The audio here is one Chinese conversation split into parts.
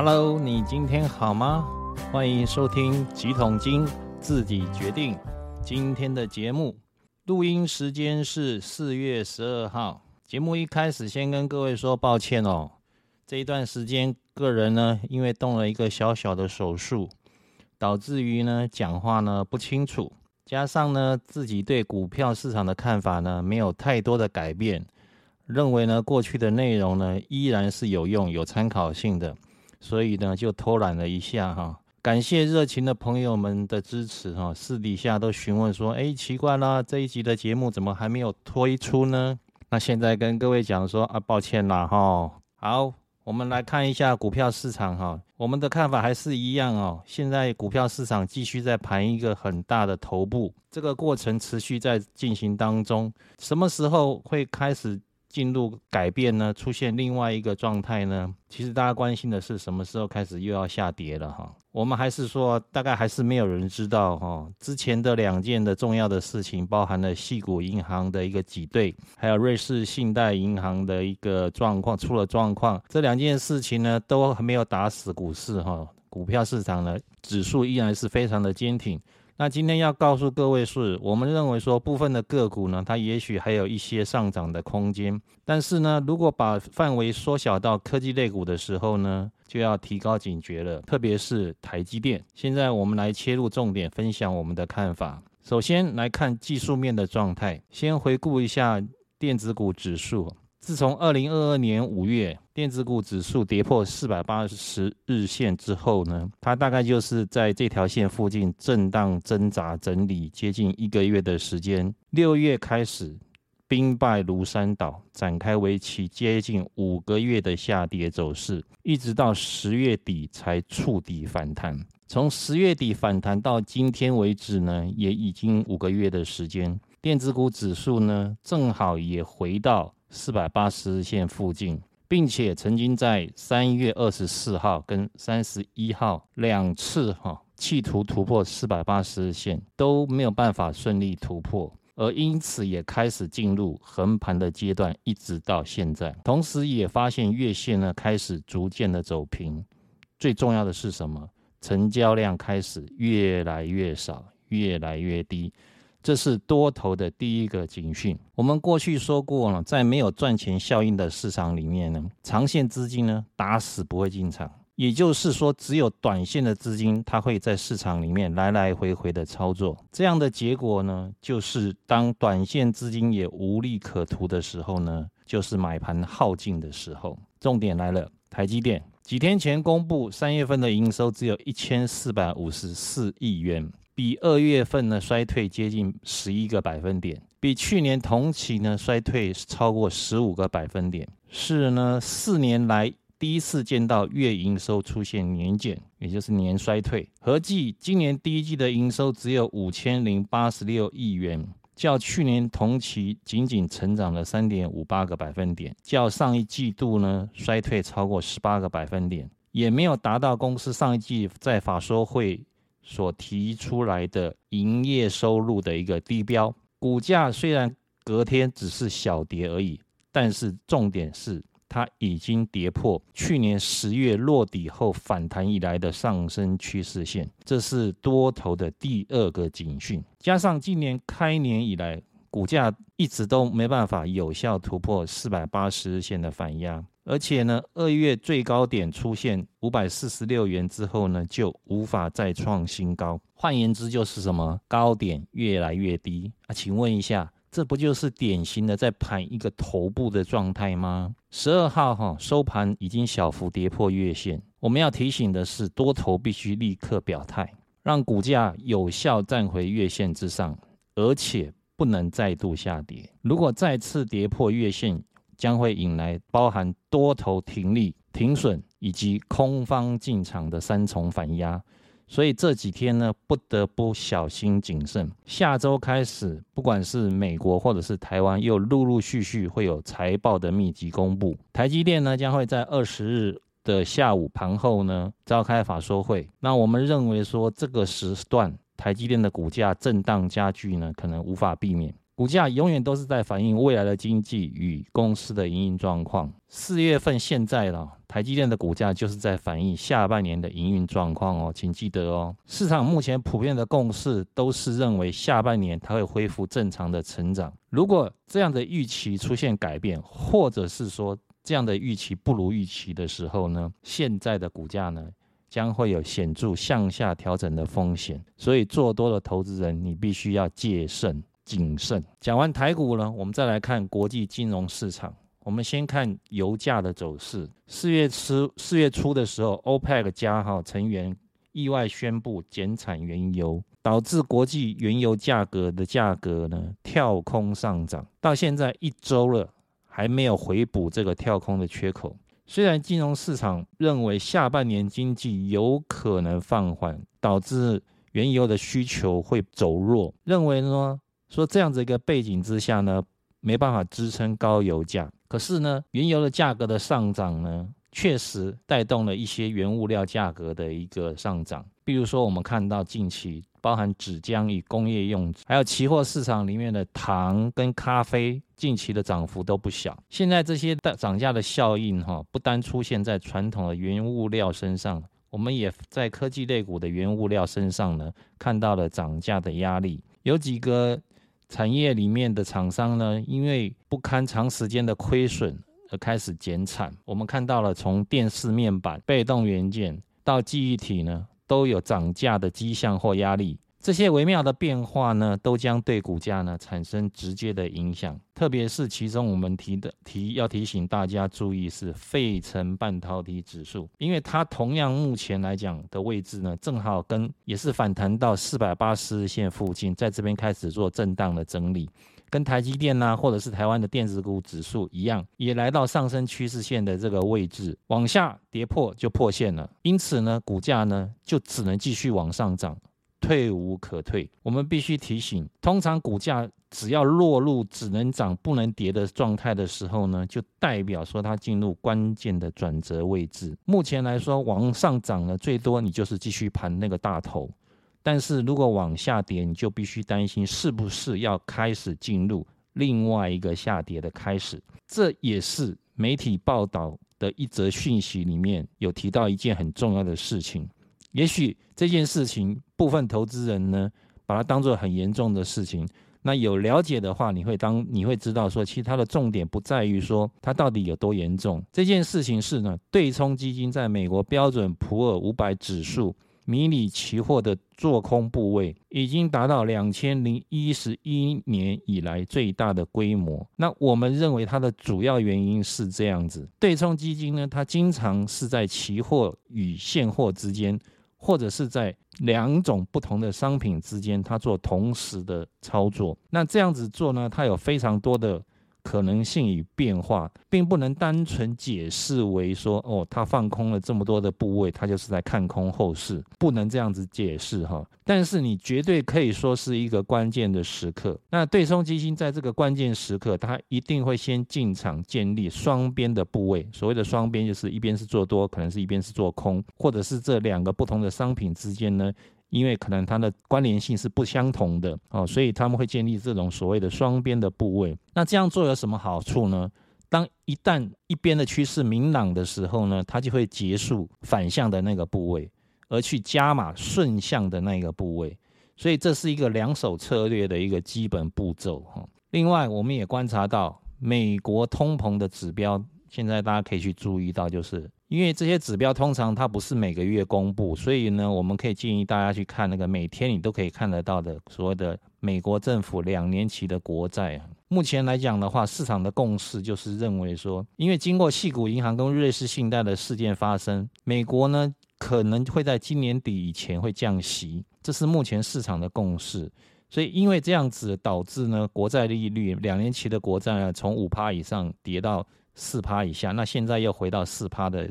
Hello，你今天好吗？欢迎收听几桶金自己决定今天的节目。录音时间是四月十二号。节目一开始先跟各位说抱歉哦，这一段时间个人呢因为动了一个小小的手术，导致于呢讲话呢不清楚，加上呢自己对股票市场的看法呢没有太多的改变，认为呢过去的内容呢依然是有用有参考性的。所以呢，就偷懒了一下哈。感谢热情的朋友们的支持哈。私底下都询问说：“哎，奇怪啦，这一集的节目怎么还没有推出呢？”那现在跟各位讲说啊，抱歉啦哈。好，我们来看一下股票市场哈。我们的看法还是一样哦。现在股票市场继续在盘一个很大的头部，这个过程持续在进行当中。什么时候会开始？进入改变呢，出现另外一个状态呢？其实大家关心的是什么时候开始又要下跌了哈？我们还是说，大概还是没有人知道哈。之前的两件的重要的事情，包含了细谷银行的一个挤兑，还有瑞士信贷银行的一个状况出了状况。这两件事情呢，都还没有打死股市哈，股票市场呢，指数依然是非常的坚挺。那今天要告诉各位是，我们认为说部分的个股呢，它也许还有一些上涨的空间。但是呢，如果把范围缩小到科技类股的时候呢，就要提高警觉了。特别是台积电。现在我们来切入重点，分享我们的看法。首先来看技术面的状态，先回顾一下电子股指数。自从二零二二年五月电子股指数跌破四百八十日线之后呢，它大概就是在这条线附近震荡挣扎整理接近一个月的时间。六月开始兵败如山倒，展开为期接近五个月的下跌走势，一直到十月底才触底反弹。从十月底反弹到今天为止呢，也已经五个月的时间。电子股指数呢，正好也回到。四百八十日线附近，并且曾经在三月二十四号跟三十一号两次哈企图突破四百八十日线都没有办法顺利突破，而因此也开始进入横盘的阶段，一直到现在。同时也发现月线呢开始逐渐的走平，最重要的是什么？成交量开始越来越少，越来越低。这是多头的第一个警讯。我们过去说过了，在没有赚钱效应的市场里面呢，长线资金呢打死不会进场。也就是说，只有短线的资金，它会在市场里面来来回回的操作。这样的结果呢，就是当短线资金也无利可图的时候呢，就是买盘耗尽的时候。重点来了，台积电几天前公布三月份的营收只有一千四百五十四亿元。比二月份呢衰退接近十一个百分点，比去年同期呢衰退超过十五个百分点，是呢四年来第一次见到月营收出现年减，也就是年衰退。合计今年第一季的营收只有五千零八十六亿元，较去年同期仅仅成长了三点五八个百分点，较上一季度呢衰退超过十八个百分点，也没有达到公司上一季在法说会。所提出来的营业收入的一个低标，股价虽然隔天只是小跌而已，但是重点是它已经跌破去年十月落底后反弹以来的上升趋势线，这是多头的第二个警讯。加上今年开年以来，股价一直都没办法有效突破四百八十日线的反压。而且呢，二月最高点出现五百四十六元之后呢，就无法再创新高。换言之，就是什么高点越来越低啊？请问一下，这不就是典型的在盘一个头部的状态吗？十二号哈收盘已经小幅跌破月线。我们要提醒的是，多头必须立刻表态，让股价有效站回月线之上，而且不能再度下跌。如果再次跌破月线，将会引来包含多头停利、停损以及空方进场的三重反压，所以这几天呢不得不小心谨慎。下周开始，不管是美国或者是台湾，又陆陆续续会有财报的密集公布。台积电呢将会在二十日的下午盘后呢召开法说会。那我们认为说这个时段台积电的股价震荡加剧呢，可能无法避免。股价永远都是在反映未来的经济与公司的营运状况。四月份现在了，台积电的股价就是在反映下半年的营运状况哦，请记得哦。市场目前普遍的共识都是认为下半年它会恢复正常的成长。如果这样的预期出现改变，或者是说这样的预期不如预期的时候呢，现在的股价呢将会有显著向下调整的风险。所以做多的投资人，你必须要戒慎。谨慎。讲完台股呢，我们再来看国际金融市场。我们先看油价的走势。四月初四月初的时候，OPEC 加哈成员意外宣布减产原油，导致国际原油价格的价格呢跳空上涨。到现在一周了，还没有回补这个跳空的缺口。虽然金融市场认为下半年经济有可能放缓，导致原油的需求会走弱，认为呢。说这样子一个背景之下呢，没办法支撑高油价。可是呢，原油的价格的上涨呢，确实带动了一些原物料价格的一个上涨。比如说，我们看到近期包含纸浆与工业用纸，还有期货市场里面的糖跟咖啡，近期的涨幅都不小。现在这些的涨价的效应哈，不单出现在传统的原物料身上，我们也在科技类股的原物料身上呢，看到了涨价的压力。有几个。产业里面的厂商呢，因为不堪长时间的亏损而开始减产。我们看到了从电视面板、被动元件到记忆体呢，都有涨价的迹象或压力。这些微妙的变化呢，都将对股价呢产生直接的影响。特别是其中我们提的提要提醒大家注意是费城半导体指数，因为它同样目前来讲的位置呢，正好跟也是反弹到四百八十日线附近，在这边开始做震荡的整理，跟台积电呐或者是台湾的电子股指数一样，也来到上升趋势线的这个位置，往下跌破就破线了，因此呢，股价呢就只能继续往上涨。退无可退，我们必须提醒：通常股价只要落入只能涨不能跌的状态的时候呢，就代表说它进入关键的转折位置。目前来说，往上涨了最多你就是继续盘那个大头，但是如果往下跌，你就必须担心是不是要开始进入另外一个下跌的开始。这也是媒体报道的一则讯息里面有提到一件很重要的事情。也许这件事情，部分投资人呢，把它当做很严重的事情。那有了解的话，你会当你会知道说，其实它的重点不在于说它到底有多严重。这件事情是呢，对冲基金在美国标准普尔五百指数迷你期货的做空部位，已经达到两千零一十一年以来最大的规模。那我们认为它的主要原因是这样子：对冲基金呢，它经常是在期货与现货之间。或者是在两种不同的商品之间，它做同时的操作。那这样子做呢，它有非常多的。可能性与变化，并不能单纯解释为说，哦，他放空了这么多的部位，他就是在看空后市，不能这样子解释哈。但是你绝对可以说是一个关键的时刻。那对冲基金在这个关键时刻，它一定会先进场建立双边的部位。所谓的双边，就是一边是做多，可能是一边是做空，或者是这两个不同的商品之间呢？因为可能它的关联性是不相同的哦，所以他们会建立这种所谓的双边的部位。那这样做有什么好处呢？当一旦一边的趋势明朗的时候呢，它就会结束反向的那个部位，而去加码顺向的那个部位。所以这是一个两手策略的一个基本步骤哈。另外，我们也观察到美国通膨的指标，现在大家可以去注意到就是。因为这些指标通常它不是每个月公布，所以呢，我们可以建议大家去看那个每天你都可以看得到的所谓的美国政府两年期的国债。目前来讲的话，市场的共识就是认为说，因为经过细谷银行跟瑞士信贷的事件发生，美国呢可能会在今年底以前会降息，这是目前市场的共识。所以因为这样子导致呢，国债利率两年期的国债啊从五趴以上跌到。四趴以下，那现在又回到四趴的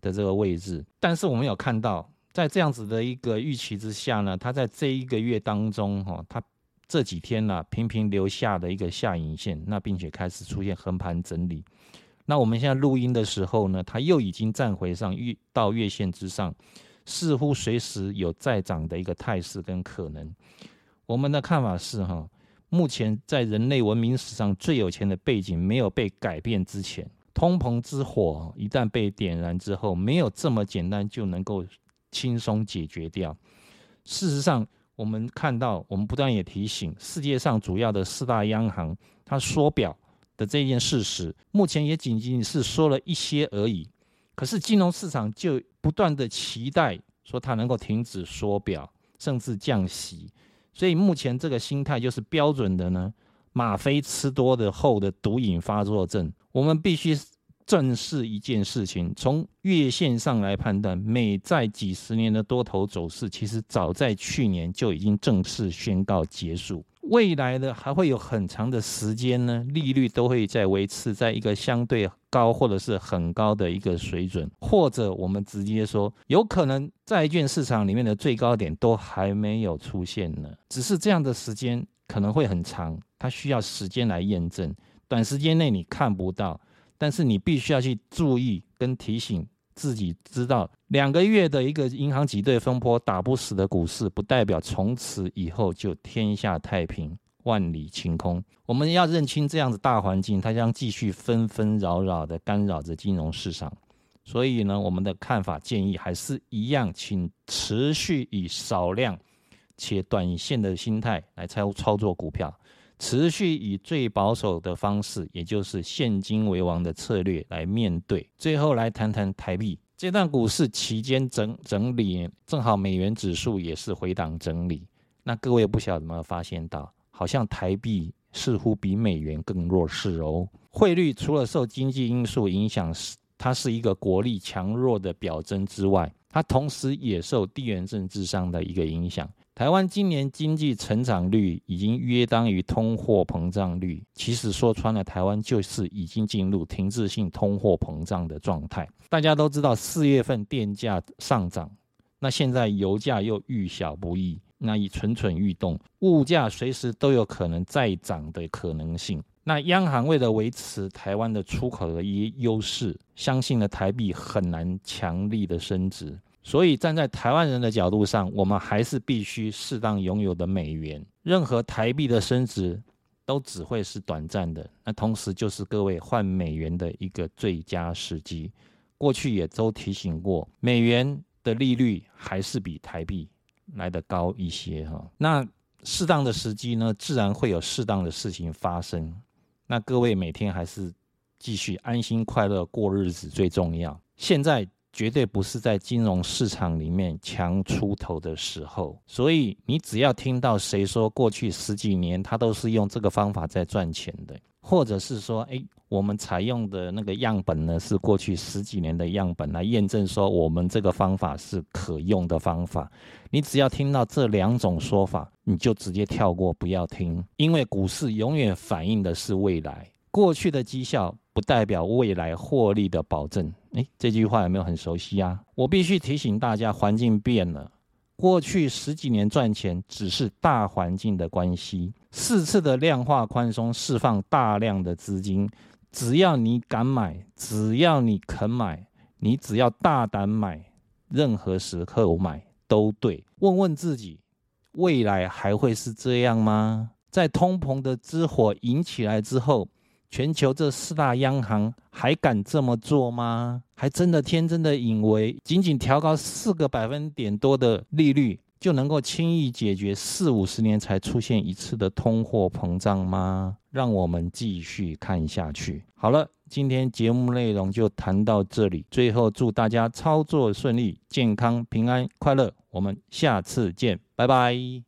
的这个位置。但是我们有看到，在这样子的一个预期之下呢，它在这一个月当中，哈，它这几天呢频频留下的一个下影线，那并且开始出现横盘整理。那我们现在录音的时候呢，它又已经站回上月到月线之上，似乎随时有再涨的一个态势跟可能。我们的看法是，哈。目前在人类文明史上最有钱的背景没有被改变之前，通膨之火一旦被点燃之后，没有这么简单就能够轻松解决掉。事实上，我们看到，我们不断也提醒世界上主要的四大央行，它缩表的这件事实，目前也仅仅是说了一些而已。可是金融市场就不断的期待说它能够停止缩表，甚至降息。所以目前这个心态就是标准的呢，吗啡吃多的后的毒瘾发作症。我们必须正视一件事情，从月线上来判断，美债几十年的多头走势，其实早在去年就已经正式宣告结束。未来的还会有很长的时间呢，利率都会在维持在一个相对高或者是很高的一个水准，或者我们直接说，有可能债券市场里面的最高点都还没有出现呢，只是这样的时间可能会很长，它需要时间来验证，短时间内你看不到，但是你必须要去注意跟提醒。自己知道，两个月的一个银行挤兑风波打不死的股市，不代表从此以后就天下太平、万里晴空。我们要认清这样子大环境，它将继续纷纷扰扰的干扰着金融市场。所以呢，我们的看法建议还是一样，请持续以少量且短线的心态来操操作股票。持续以最保守的方式，也就是现金为王的策略来面对。最后来谈谈台币这段股市期间整整理，正好美元指数也是回档整理。那各位不晓得有没有发现到，好像台币似乎比美元更弱势哦。汇率除了受经济因素影响，是它是一个国力强弱的表征之外，它同时也受地缘政治上的一个影响。台湾今年经济成长率已经约当于通货膨胀率，其实说穿了，台湾就是已经进入停滞性通货膨胀的状态。大家都知道，四月份电价上涨，那现在油价又遇小不易，那已蠢蠢欲动，物价随时都有可能再涨的可能性。那央行为了维持台湾的出口的一优势，相信了台币很难强力的升值。所以站在台湾人的角度上，我们还是必须适当拥有的美元。任何台币的升值都只会是短暂的，那同时就是各位换美元的一个最佳时机。过去也都提醒过，美元的利率还是比台币来的高一些哈。那适当的时机呢，自然会有适当的事情发生。那各位每天还是继续安心快乐过日子最重要。现在。绝对不是在金融市场里面强出头的时候，所以你只要听到谁说过去十几年他都是用这个方法在赚钱的，或者是说，哎，我们采用的那个样本呢是过去十几年的样本来验证说我们这个方法是可用的方法，你只要听到这两种说法，你就直接跳过不要听，因为股市永远反映的是未来，过去的绩效。不代表未来获利的保证。诶，这句话有没有很熟悉啊？我必须提醒大家，环境变了。过去十几年赚钱只是大环境的关系。四次的量化宽松释放大量的资金，只要你敢买，只要你肯买，你只要大胆买，任何时刻买都对。问问自己，未来还会是这样吗？在通膨的之火引起来之后。全球这四大央行还敢这么做吗？还真的天真的以为仅仅调高四个百分点多的利率就能够轻易解决四五十年才出现一次的通货膨胀吗？让我们继续看下去。好了，今天节目内容就谈到这里。最后祝大家操作顺利、健康、平安、快乐。我们下次见，拜拜。